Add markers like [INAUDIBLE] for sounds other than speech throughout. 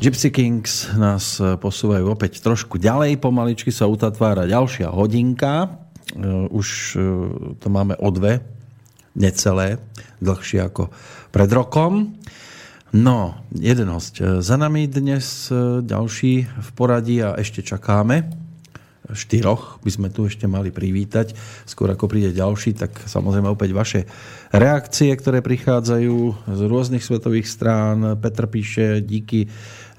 Gypsy Kings nás posúvajú opäť trošku ďalej, pomaličky sa utatvára ďalšia hodinka. E, už e, to máme o dve, necelé, dlhšie ako pred rokom. No, jeden host za nami dnes, e, ďalší v poradí a ešte čakáme. Štyroch by sme tu ešte mali privítať. Skôr ako príde ďalší, tak samozrejme opäť vaše reakcie, ktoré prichádzajú z rôznych svetových strán. Petr píše, díky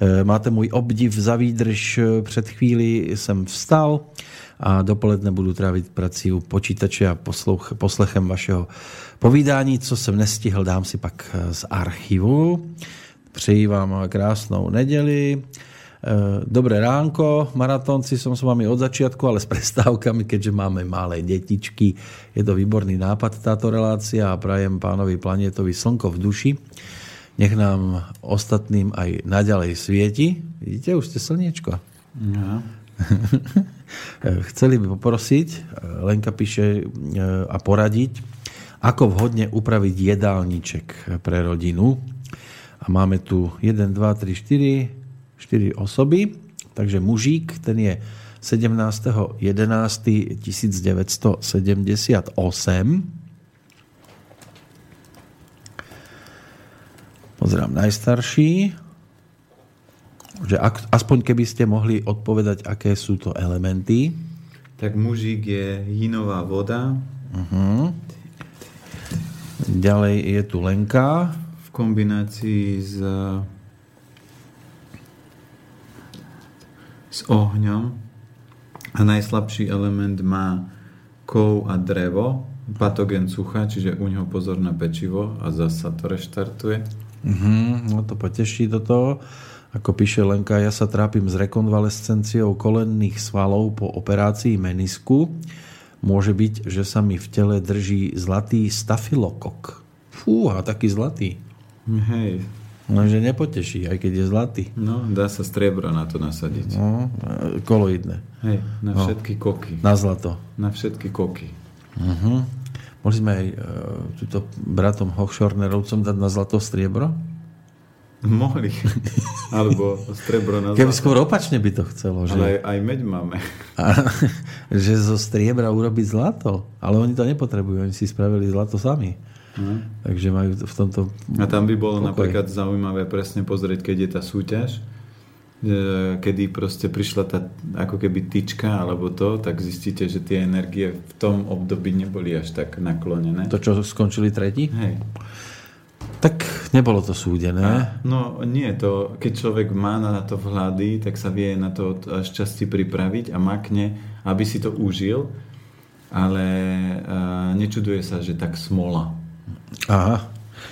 Eh, máte můj obdiv za výdrž. Před chvíli jsem vstal a dopoledne budu trávit prací u počítače a poslouch, poslechem vašeho povídání. Co jsem nestihl, dám si pak eh, z archivu. Přeji vám krásnou neděli. Dobré ránko, maratonci som s vami od začiatku, ale s prestávkami, keďže máme malé detičky. Je to výborný nápad táto relácia a prajem pánovi planetovi slnko v duši. Nech nám ostatným aj naďalej svieti. Vidíte, už ste slniečko. No. [LAUGHS] Chceli by poprosiť, Lenka píše e, a poradiť, ako vhodne upraviť jedálniček pre rodinu. A máme tu 1, 2, 3, 4, 4 osoby. Takže mužík, ten je 17.11.1978 Pozerám najstarší. Že ak, aspoň keby ste mohli odpovedať, aké sú to elementy. Tak mužík je jinová voda. Uh-huh. Ďalej je tu Lenka. V kombinácii s, s ohňom. A najslabší element má kov a drevo. Patogen sucha, čiže u neho pozor na pečivo a zasa to reštartuje. Mm-hmm, no to poteší do toho. Ako píše Lenka, ja sa trápim s rekonvalescenciou kolenných svalov po operácii menisku. Môže byť, že sa mi v tele drží zlatý stafilokok. Fúha, taký zlatý. Hej. Lenže nepoteší, aj keď je zlatý. No, dá sa striebro na to nasadiť. No, koloidné. Hej, na no. všetky koky. Na zlato. Na všetky koky. Uh-huh. Mohli sme aj uh, túto bratom Hochschornerovcom dať na zlato striebro? Mohli. [LAUGHS] Alebo striebro na zlato. Keby skôr opačne by to chcelo. Že... Ale aj, aj meď máme. A, [LAUGHS] že zo striebra urobiť zlato. Ale oni to nepotrebujú. Oni si spravili zlato sami. Hmm. Takže majú v tomto... A tam by bolo pokoj. napríklad zaujímavé presne pozrieť, keď je tá súťaž kedy proste prišla tá ako keby tyčka alebo to, tak zistíte, že tie energie v tom období neboli až tak naklonené. To, čo skončili tretí? Hej. Tak nebolo to súdené. A, no nie, to, keď človek má na to vhľady, tak sa vie na to až časti pripraviť a makne, aby si to užil, ale uh, nečuduje sa, že tak smola. Aha.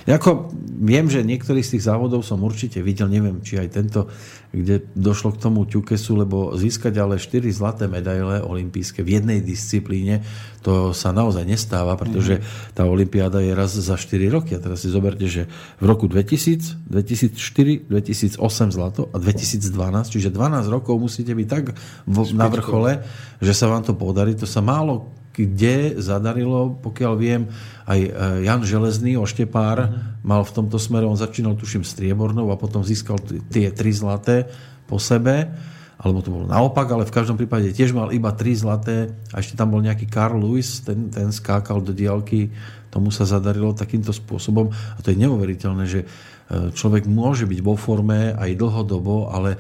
Jako, viem, že niektorý z tých závodov som určite videl, neviem, či aj tento, kde došlo k tomu ťukesu, lebo získať ale 4 zlaté medaile olimpijské v jednej disciplíne, to sa naozaj nestáva, pretože tá olimpiáda je raz za 4 roky. A teraz si zoberte, že v roku 2000, 2004, 2008 zlato a 2012, čiže 12 rokov musíte byť tak vo, na vrchole, že sa vám to podarí. To sa málo kde zadarilo, pokiaľ viem, aj e, Jan Železný, oštepár, uh-huh. mal v tomto smere, on začínal tuším striebornou a potom získal tie tri zlaté po sebe, alebo to bolo naopak, ale v každom prípade tiež mal iba tri zlaté a ešte tam bol nejaký Carl Lewis, ten, ten skákal do diálky, tomu sa zadarilo takýmto spôsobom a to je neuveriteľné, že e, človek môže byť vo forme aj dlhodobo, ale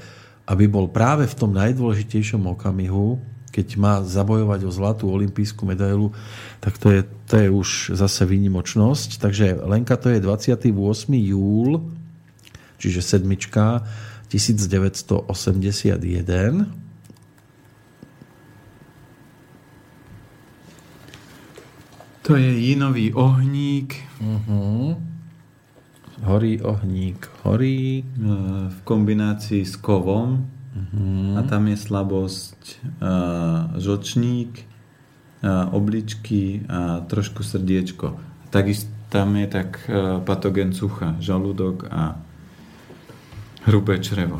aby bol práve v tom najdôležitejšom okamihu, keď má zabojovať o zlatú olimpijskú medailu, tak to je, to je už zase výnimočnosť. Takže Lenka to je 28. júl, čiže sedmička 1981. To je jinový ohník. Uh-huh. Horí ohník, horí. V kombinácii s kovom Uh-huh. A tam je slabosť uh, žočník, uh, obličky a trošku srdiečko. Takisto tam je tak uh, patogen sucha, žalúdok a hrubé črevo.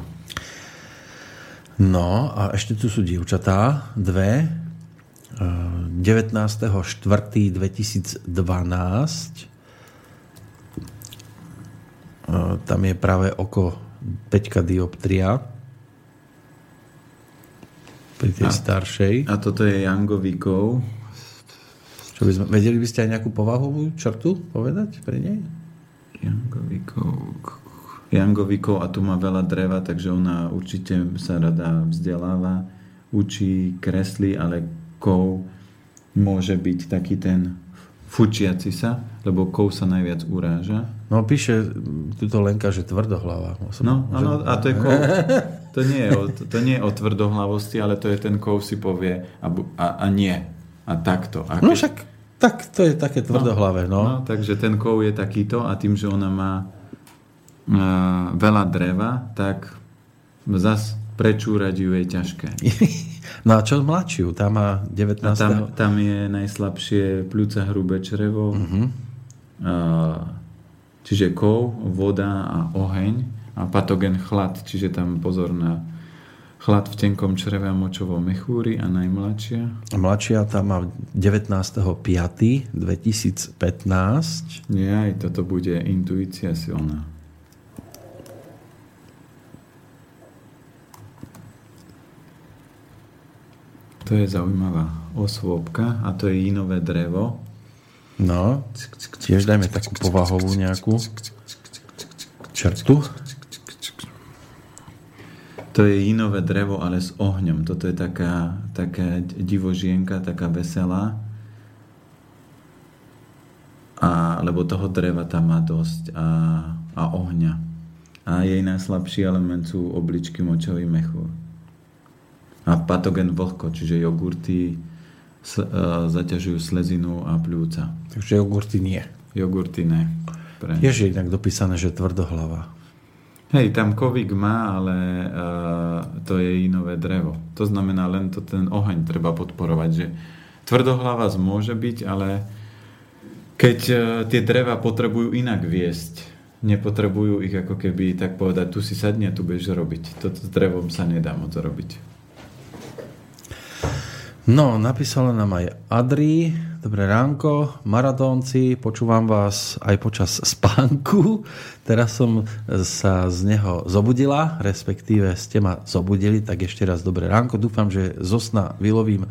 No a ešte tu sú dievčatá, dve. 19.4.2012 tam je práve oko 5 dioptria pri tej A- staršej. A toto je Jangový kov. Čo by sme, vedeli by ste aj nejakú povahovú črtu povedať pri nej? Jangový kov. Jangový kov a tu má veľa dreva, takže ona určite sa rada vzdeláva, učí, kreslí, ale kov môže byť taký ten fučiaci sa, lebo kov sa najviac uráža. No píše tuto Lenka, že tvrdohlava. Som- No, áno, a to je kov. [LAUGHS] To nie je, o, to nie je o tvrdohlavosti, ale to je ten kov si povie a, a, a nie. A takto. A No však tak to je také tvrdohlavé, no. No, takže ten kov je takýto a tým, že ona má uh, veľa dreva, tak zas prečúrať ju je ťažké. [LAUGHS] No a čo mladšiu? Tá má 19. A tam, tam je najslabšie pľúca hrubé črevo, uh-huh. uh, čiže kov, voda a oheň patogen chlad, čiže tam pozor na chlad v tenkom čreve a močovom mechúri a najmladšia. Mladšia tá má 19.5.2015. Nie, aj toto bude intuícia silná. To je zaujímavá osôbka a to je inové drevo. No, tiež dajme takú povahovú nejakú črtu. To je inové drevo, ale s ohňom. Toto je taká, taká divožienka, taká veselá. A, lebo toho dreva tam má dosť a, a ohňa. A jej najslabší element sú obličky močový mechúr. A patogen vlhko, čiže jogurty s, uh, zaťažujú slezinu a pľúca. Takže jogurty nie. Jogurty ne. Pre... Tiež je inak dopísané, že tvrdohlava. Hej, tam kovík má, ale uh, to je inové drevo. To znamená, len to ten oheň treba podporovať, že tvrdohlava môže byť, ale keď uh, tie dreva potrebujú inak viesť, nepotrebujú ich ako keby tak povedať, tu si sadne, tu budeš robiť. Toto s drevom sa nedá moc robiť. No, napísala nám aj Adri. Dobré ránko, maratónci, počúvam vás aj počas spánku. [LAUGHS] Teraz som sa z neho zobudila, respektíve ste ma zobudili, tak ešte raz dobré ránko. Dúfam, že zo sna vylovím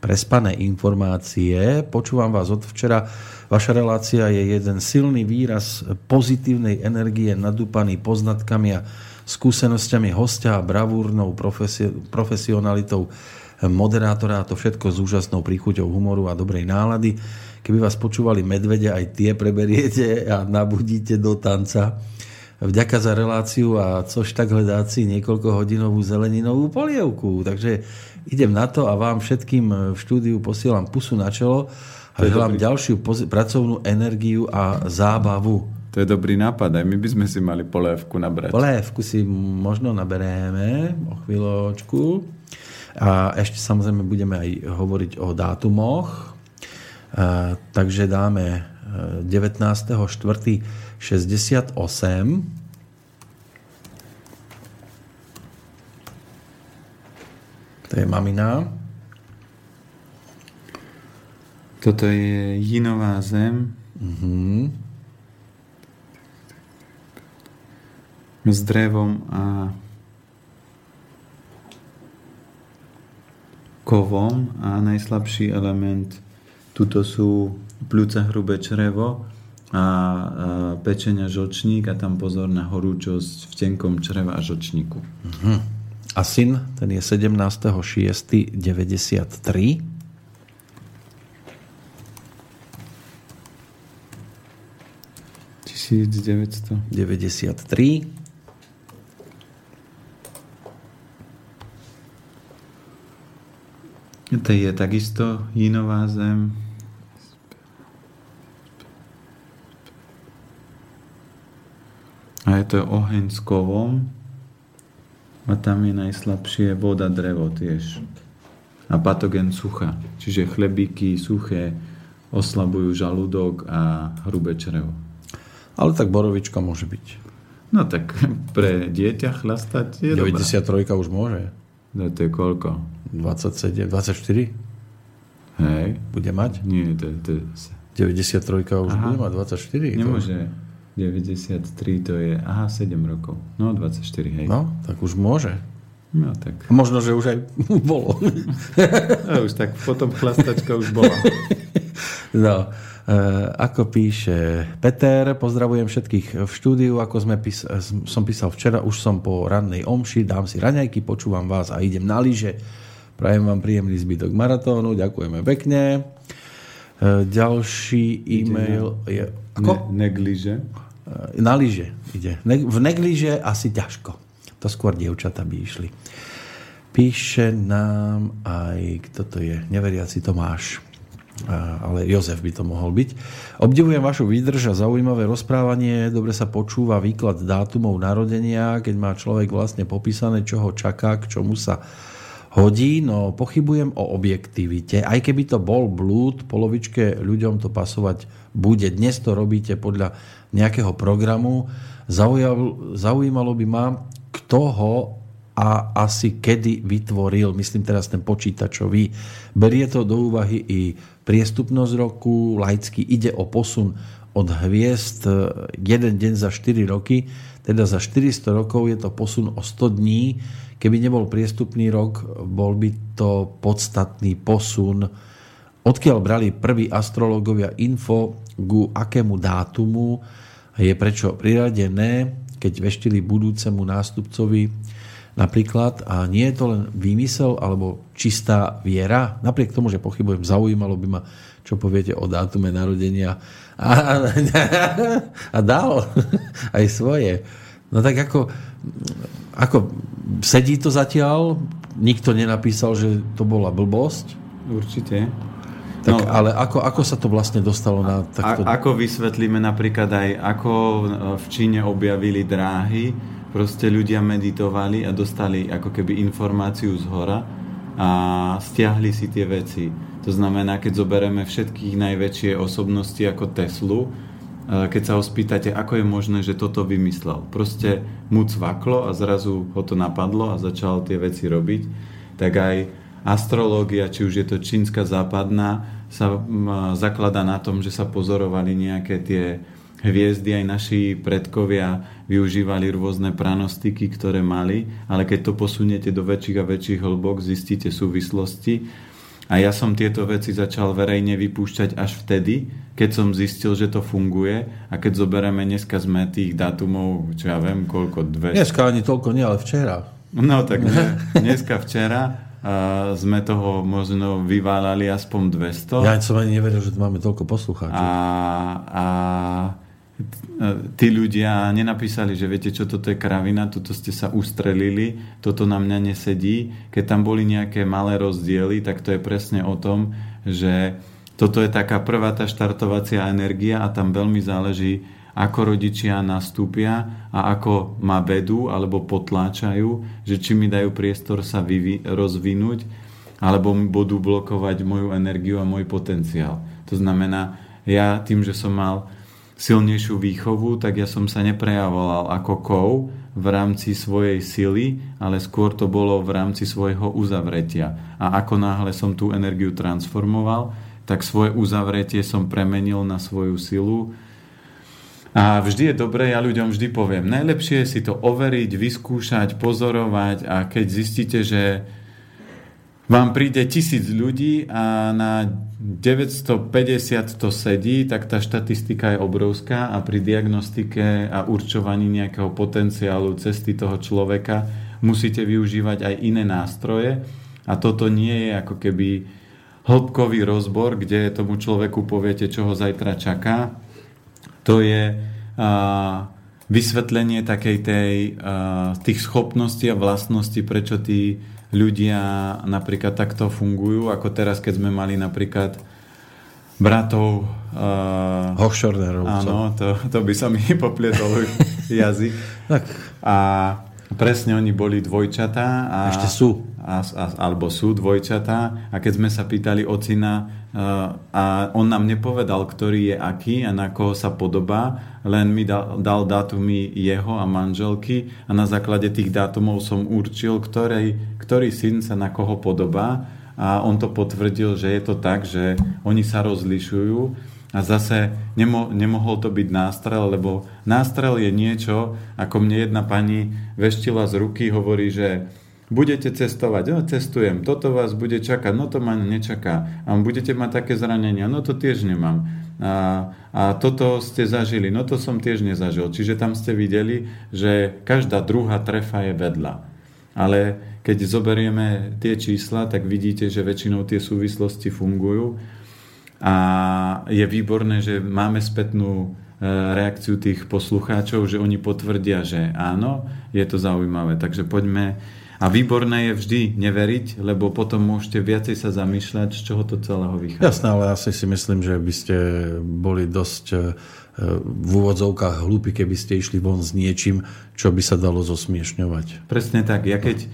prespané informácie. Počúvam vás od včera. Vaša relácia je jeden silný výraz pozitívnej energie, nadúpaný poznatkami a skúsenosťami hostia a bravúrnou profesi- profesionalitou moderátora a to všetko s úžasnou príchuťou humoru a dobrej nálady. Keby vás počúvali medvede, aj tie preberiete a nabudíte do tanca. Vďaka za reláciu a což tak hledáci niekoľko hodinovú zeleninovú polievku. Takže idem na to a vám všetkým v štúdiu posielam pusu na čelo a želám ďalšiu poz- pracovnú energiu a zábavu. To je dobrý nápad, aj my by sme si mali polévku nabrať. Polévku si možno nabereme o chvíľočku. A ešte samozrejme budeme aj hovoriť o dátumoch. E, takže dáme 19.4.68. To je mamina. Toto je Jinová zem. Mhm. S drevom a kovom a najslabší element tuto sú pľúca hrubé črevo a, pečenia žlčník a tam pozor na horúčosť v tenkom čreva a žlčníku. Mhm. A syn, ten je 17.6.93. 1900. To je takisto Jinová zem. A je to oheň s kovom. A tam je najslabšie voda, drevo tiež. A patogen sucha. Čiže chlebíky suché oslabujú žalúdok a hrubé črevo. Ale tak borovička môže byť. No tak pre dieťa chlastať je 93 dobré. už môže. No to je koľko? 27, 24 Hej. bude mať. Nie, to, to, 93 už Aha. bude mať 24. nemôže. To, 93 to je, aha, 7 rokov. No, 24, hej. No, tak už môže. No, tak. A možno, že už aj bolo. A [LAUGHS] už tak potom chlastačka už bola. [LAUGHS] No, ako píše Peter, pozdravujem všetkých v štúdiu, ako sme pís- som písal včera, už som po rannej omši, dám si raňajky, počúvam vás a idem na lyže. Prajem vám príjemný zbytok maratónu, ďakujeme pekne. E, ďalší e-mail je... Ako? Ne, negliže. E, na lyže ide. Ne, v negliže asi ťažko. To skôr dievčata by išli. Píše nám aj, kto to je, neveriaci Tomáš ale Jozef by to mohol byť. Obdivujem vašu výdrž a zaujímavé rozprávanie, dobre sa počúva výklad dátumov narodenia, keď má človek vlastne popísané, čo ho čaká, k čomu sa hodí, no pochybujem o objektivite. Aj keby to bol blúd, polovičke ľuďom to pasovať bude. Dnes to robíte podľa nejakého programu. Zaujímalo by ma, kto ho a asi kedy vytvoril, myslím teraz ten počítačový. Berie to do úvahy i priestupnosť roku, laicky ide o posun od hviezd e, jeden deň za 4 roky, teda za 400 rokov je to posun o 100 dní. Keby nebol priestupný rok, bol by to podstatný posun. Odkiaľ brali prví astrologovia info ku akému dátumu je prečo priradené, keď veštili budúcemu nástupcovi napríklad. A nie je to len výmysel alebo čistá viera. Napriek tomu, že pochybujem, zaujímalo by ma, čo poviete o dátume narodenia. A, a dal aj svoje. No tak ako, ako sedí to zatiaľ, nikto nenapísal, že to bola blbosť. Určite. Tak, no, ale ako, ako sa to vlastne dostalo na takto... A, ako vysvetlíme napríklad aj, ako v Číne objavili dráhy, proste ľudia meditovali a dostali ako keby informáciu z hora a stiahli si tie veci. To znamená, keď zoberieme všetkých najväčšie osobnosti ako Teslu, e, keď sa ho spýtate, ako je možné, že toto vymyslel. Proste mu cvaklo a zrazu ho to napadlo a začal tie veci robiť. Tak aj astrológia, či už je to čínska západná, sa zakladá na tom, že sa pozorovali nejaké tie hviezdy aj naši predkovia využívali rôzne pranostiky, ktoré mali, ale keď to posuniete do väčších a väčších hĺbok, zistíte súvislosti. A ja som tieto veci začal verejne vypúšťať až vtedy, keď som zistil, že to funguje a keď zoberieme dneska sme tých dátumov, čo ja viem, koľko, dve... Dneska ani toľko nie, ale včera. No tak ne, dneska včera a sme toho možno vyválali aspoň 200. Ja som ani nevedel, že tu máme toľko poslucháčov. A, a tí ľudia nenapísali, že viete čo, toto je kravina, toto ste sa ustrelili, toto na mňa nesedí. Keď tam boli nejaké malé rozdiely, tak to je presne o tom, že toto je taká prvá tá štartovacia energia a tam veľmi záleží, ako rodičia nastúpia a ako ma vedú alebo potláčajú, že či mi dajú priestor sa vyvi- rozvinúť alebo budú blokovať moju energiu a môj potenciál. To znamená, ja tým, že som mal silnejšiu výchovu, tak ja som sa neprejavoval ako kov v rámci svojej sily, ale skôr to bolo v rámci svojho uzavretia. A ako náhle som tú energiu transformoval, tak svoje uzavretie som premenil na svoju silu. A vždy je dobré, ja ľuďom vždy poviem, najlepšie je si to overiť, vyskúšať, pozorovať a keď zistíte, že vám príde tisíc ľudí a na 950 to sedí, tak tá štatistika je obrovská a pri diagnostike a určovaní nejakého potenciálu cesty toho človeka musíte využívať aj iné nástroje a toto nie je ako keby hĺbkový rozbor, kde tomu človeku poviete, čo ho zajtra čaká. To je a, vysvetlenie takej tej, a, tých schopností a vlastností, prečo tí ľudia napríklad takto fungujú, ako teraz, keď sme mali napríklad bratov uh, Hochschornerovcov. Áno, to, to by sa mi [LAUGHS] poplietol jazyk. tak. A presne oni boli dvojčatá. A, Ešte sú. A, a, alebo sú dvojčatá. A keď sme sa pýtali ocina, uh, a on nám nepovedal, ktorý je aký a na koho sa podobá, len mi dal, dal dátumy jeho a manželky a na základe tých dátumov som určil, ktorý, ktorý syn sa na koho podobá a on to potvrdil, že je to tak, že oni sa rozlišujú a zase nemo, nemohol to byť nástrel, lebo nástrel je niečo, ako mne jedna pani veštila z ruky, hovorí, že budete cestovať, no cestujem, toto vás bude čakať, no to ma nečaká. A budete mať také zranenia, no to tiež nemám. A, a toto ste zažili, no to som tiež nezažil. Čiže tam ste videli, že každá druhá trefa je vedľa. Ale keď zoberieme tie čísla, tak vidíte, že väčšinou tie súvislosti fungujú a je výborné, že máme spätnú e, reakciu tých poslucháčov, že oni potvrdia, že áno, je to zaujímavé. Takže poďme. A výborné je vždy neveriť, lebo potom môžete viacej sa zamýšľať, z čoho to celého vychádza. Jasné, ale asi si myslím, že by ste boli dosť e, v úvodzovkách hlúpi, keby ste išli von s niečím, čo by sa dalo zosmiešňovať. Presne tak. Ja keď e,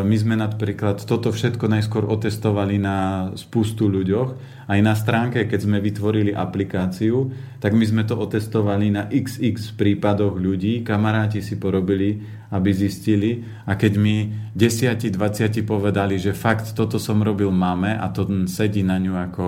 my sme napríklad toto všetko najskôr otestovali na spustu ľuďoch, aj na stránke, keď sme vytvorili aplikáciu, tak my sme to otestovali na XX prípadoch ľudí, kamaráti si porobili, aby zistili. A keď mi 10-20 povedali, že fakt toto som robil mame a to sedí na ňu ako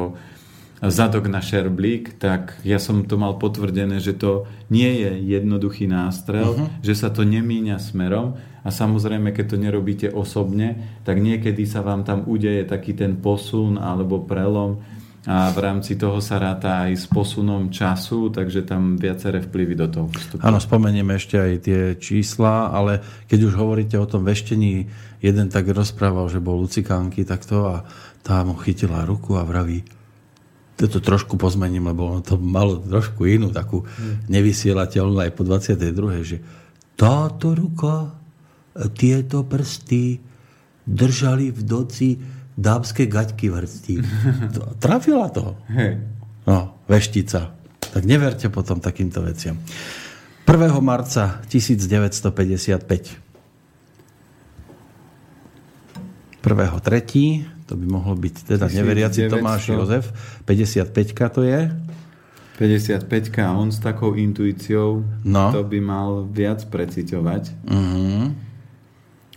zadok na šerblík, tak ja som to mal potvrdené, že to nie je jednoduchý nástrel, uh-huh. že sa to nemíňa smerom. A samozrejme, keď to nerobíte osobne, tak niekedy sa vám tam udeje taký ten posun alebo prelom a v rámci toho sa ráta aj s posunom času, takže tam viaceré vplyvy do toho vstupujú. Áno, spomenieme ešte aj tie čísla, ale keď už hovoríte o tom veštení, jeden tak rozprával, že bol Lucikánky takto a tá mu chytila ruku a vraví, to trošku pozmením, lebo ono to malo trošku inú takú nevysielateľnú aj po 22. že táto ruka, tieto prsty držali v doci dámske gaťky vrstí. Trafila to. No, veštica. Tak neverte potom takýmto veciam. 1. marca 1955. 1. 3. To by mohlo byť teda 1900... neveriaci Tomáš Jozef. 55 to je. 55 a on s takou intuíciou no. to by mal viac preciťovať. Uh-huh.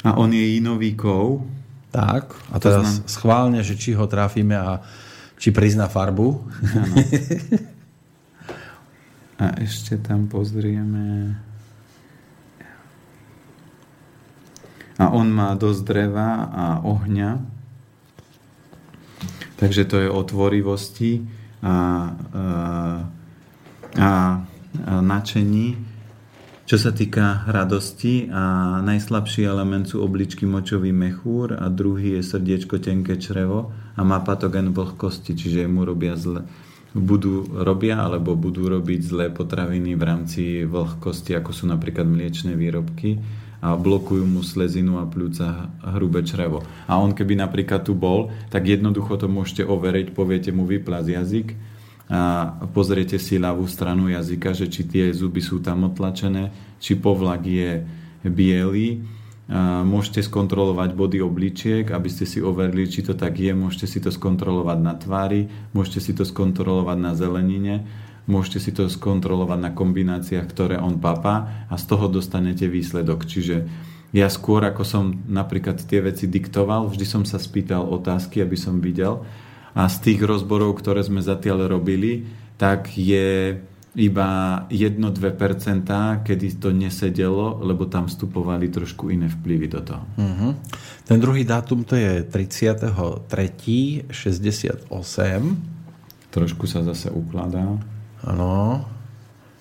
A on je inovíkov. Tak. A to teraz znam... schválne, že či ho trafíme a či prizna farbu. Ano. [LAUGHS] A ešte tam pozrieme... A on má dosť dreva a ohňa. Takže to je o tvorivosti a, a, a, a načení. Čo sa týka radosti a najslabší element sú obličky močový mechúr a druhý je srdiečko tenké črevo a má patogen vlhkosti, čiže mu robia zle, budú robia alebo budú robiť zlé potraviny v rámci vlhkosti, ako sú napríklad mliečne výrobky a blokujú mu slezinu a pľúca hrubé črevo. A on keby napríklad tu bol, tak jednoducho to môžete overiť, poviete mu vyplaz jazyk a pozriete si ľavú stranu jazyka, že či tie zuby sú tam otlačené, či povlak je biely. Môžete skontrolovať body obličiek, aby ste si overili, či to tak je. Môžete si to skontrolovať na tvári, môžete si to skontrolovať na zelenine môžete si to skontrolovať na kombináciách, ktoré on papá a z toho dostanete výsledok. Čiže ja skôr, ako som napríklad tie veci diktoval, vždy som sa spýtal otázky, aby som videl. A z tých rozborov, ktoré sme zatiaľ robili, tak je iba 1-2%, kedy to nesedelo, lebo tam vstupovali trošku iné vplyvy do toho. Uh-huh. Ten druhý dátum to je 33. 68. Trošku sa zase ukladá. Áno.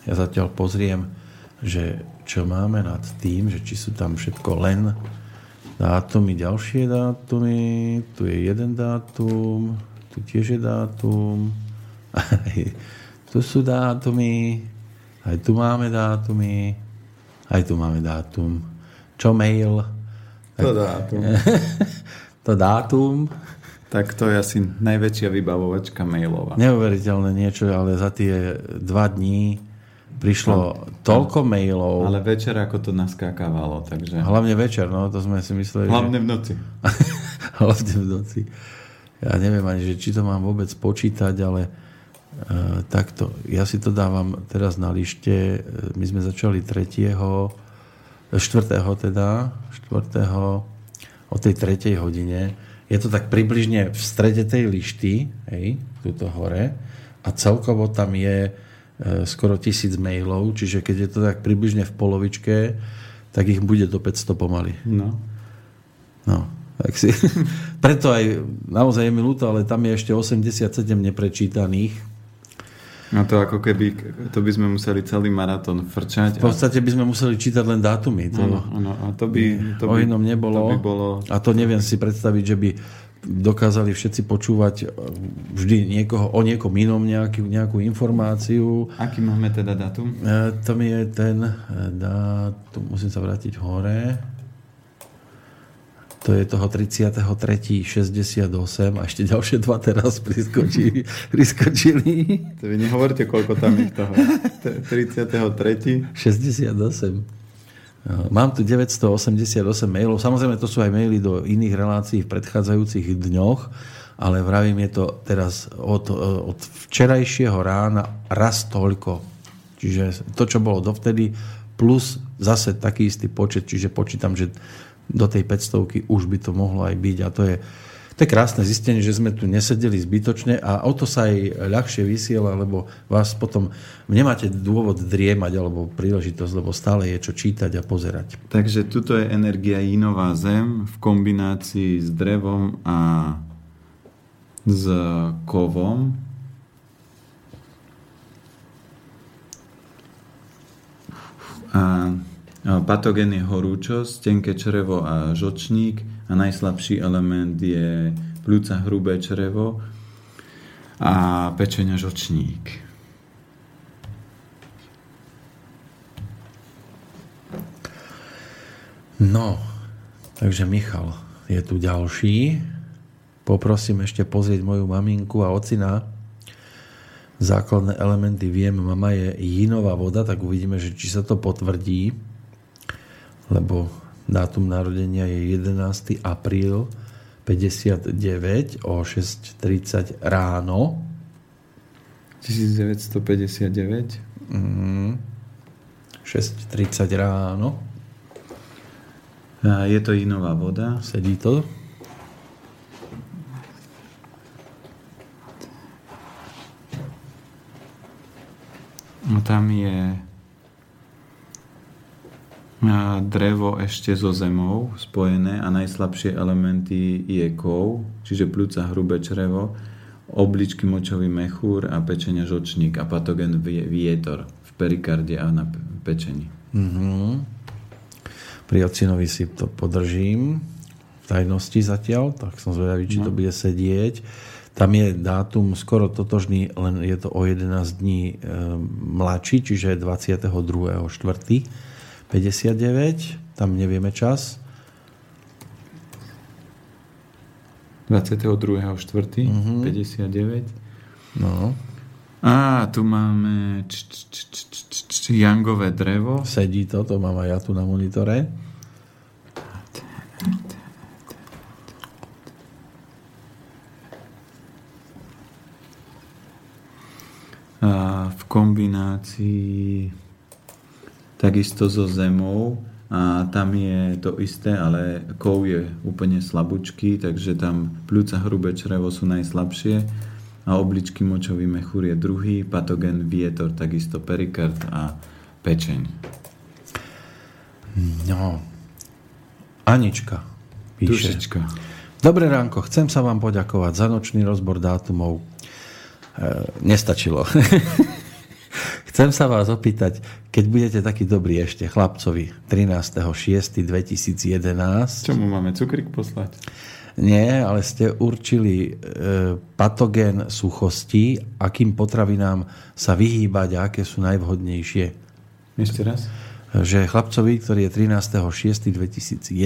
Ja zatiaľ pozriem, že čo máme nad tým, že či sú tam všetko len dátumy, ďalšie dátumy, tu je jeden dátum, tu tiež je dátum, aj [LAUGHS] tu sú dátumy, aj tu máme dátumy, aj tu máme dátum. Čo mail? To dátum. [LAUGHS] to dátum. Tak to je asi najväčšia vybavovačka mailová. Neuveriteľné niečo, ale za tie dva dní prišlo no, toľko mailov. Ale večer ako to naskákávalo. Takže... Hlavne večer, no to sme si mysleli. Hlavne že... v noci. Hlavne v noci. [LAUGHS] Ja neviem ani, že či to mám vôbec počítať, ale uh, takto. Ja si to dávam teraz na lište. E, my sme začali 3. 4. teda, 4. o tej 3. hodine je to tak približne v strede tej lišty, hej, tuto hore, a celkovo tam je e, skoro tisíc mailov, čiže keď je to tak približne v polovičke, tak ich bude do 500 pomaly. No. No, si... [LAUGHS] Preto aj naozaj je mi ľúto, ale tam je ešte 87 neprečítaných. No to ako keby, to by sme museli celý maratón frčať. V podstate by sme museli čítať len dátumy. To, Áno, áno, a to by, to o by, inom nebolo. to by bolo... A to neviem si predstaviť, že by dokázali všetci počúvať e, vždy niekoho, o niekom inom nejakú, nejakú informáciu. Aký máme teda datum? E, to mi je ten e, dátum, musím sa vrátiť hore. To je toho 33.68 a ešte ďalšie dva teraz priskočili. [LAUGHS] priskočili. To vy nehovorte, koľko tam je toho. 33. 68. Mám tu 988 mailov. Samozrejme, to sú aj maily do iných relácií v predchádzajúcich dňoch, ale vravím, je to teraz od, od včerajšieho rána raz toľko. Čiže to, čo bolo dovtedy, plus zase taký istý počet, čiže počítam, že do tej 500 už by to mohlo aj byť a to je to je krásne zistenie, že sme tu nesedeli zbytočne a o to sa aj ľahšie vysiela, lebo vás potom nemáte dôvod driemať alebo príležitosť, lebo stále je čo čítať a pozerať. Takže tuto je energia Jinová zem v kombinácii s drevom a s kovom. A Patogen je horúčosť, tenké črevo a žočník a najslabší element je pľúca hrubé črevo a pečenia žočník. No, takže Michal je tu ďalší. Poprosím ešte pozrieť moju maminku a ocina. Základné elementy viem, mama je jinová voda, tak uvidíme, že či sa to potvrdí lebo dátum narodenia je 11. apríl 59 o 6.30 ráno. 1959? Mm, 6.30 ráno. A je to inová voda. Sedí to? No tam je drevo ešte so zemou spojené a najslabšie elementy je kov, čiže pľúca hrubé črevo, obličky močový mechúr a pečenia žočník a patogen vietor v perikarde a na pečení. Mm-hmm. Pri ocinovi si to podržím v tajnosti zatiaľ, tak som zvedavý, či no. to bude sedieť. Tam je dátum skoro totožný, len je to o 11 dní e, mladší, čiže 22.4. 59, tam nevieme čas. 22.4. Uh-huh. 59. No. A tu máme jangové drevo. Sedí to, to mám aj ja tu na monitore. A v kombinácii takisto so zemou a tam je to isté, ale kov je úplne slabúčky, takže tam pľúca hrubé črevo sú najslabšie a obličky močový mechúr je druhý, patogen vietor, takisto perikard a pečeň. No, Anička píše. Dušička. Dobré ránko, chcem sa vám poďakovať za nočný rozbor dátumov. E, nestačilo. [LAUGHS] Chcem sa vás opýtať, keď budete taký dobrý ešte chlapcovi 13.6.2011. Čo mu máme cukrik poslať? Nie, ale ste určili e, patogén suchosti, akým potravinám sa vyhýbať a aké sú najvhodnejšie. Ešte raz? Že chlapcovi, ktorý je 13.6.2011,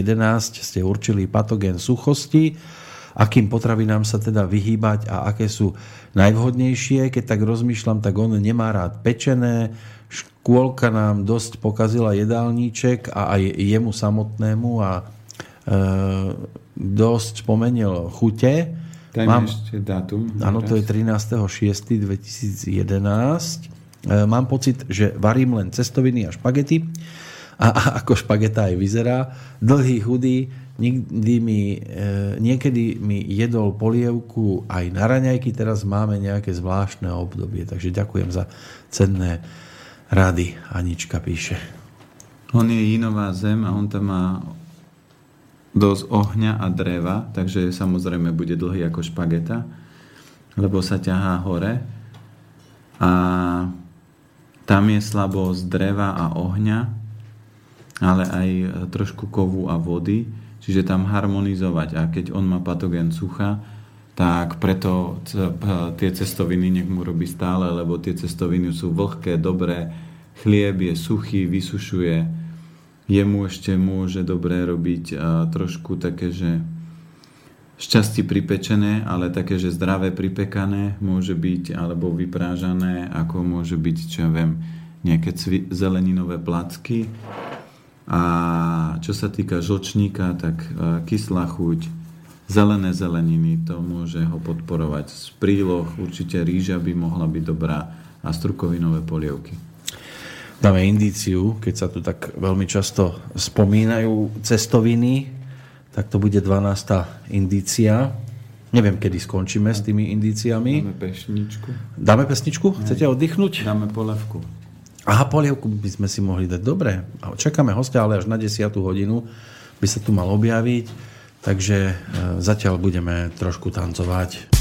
ste určili patogén suchosti, akým potravinám sa teda vyhýbať a aké sú najvhodnejšie. Keď tak rozmýšľam, tak on nemá rád pečené, škôlka nám dosť pokazila jedálníček a aj jemu samotnému a e, dosť spomenil chute. Dajme mám, ešte dátum. Áno, to je 13.6.2011. E, mám pocit, že varím len cestoviny a špagety a, a ako špageta aj vyzerá. Dlhý, chudý, nikdy mi, e, niekedy mi jedol polievku aj na raňajky, teraz máme nejaké zvláštne obdobie, takže ďakujem za cenné rady, Anička píše. On je inová zem a on tam má dosť ohňa a dreva, takže samozrejme bude dlhý ako špageta, lebo sa ťahá hore. A tam je slabosť dreva a ohňa, ale aj trošku kovu a vody, čiže tam harmonizovať. A keď on má patogen sucha, tak preto tie cestoviny nech mu robí stále, lebo tie cestoviny sú vlhké, dobré, chlieb je suchý, vysušuje, jemu ešte môže dobre robiť trošku také, že šťastie pripečené, ale také, že zdravé pripekané môže byť, alebo vyprážané, ako môže byť, čo ja viem, nejaké cvi- zeleninové placky. A čo sa týka žlčníka, tak kyslá chuť, zelené zeleniny, to môže ho podporovať. Z príloh určite rýža by mohla byť dobrá a strukovinové polievky dáme indíciu, keď sa tu tak veľmi často spomínajú cestoviny, tak to bude 12. indícia. Neviem, kedy skončíme s tými indíciami. Dáme pesničku. Dáme pesničku? Chcete oddychnúť? Dáme polevku. Aha, polievku by sme si mohli dať. Dobre. Čakáme hostia, ale až na 10. hodinu by sa tu mal objaviť. Takže e, zatiaľ budeme trošku tancovať.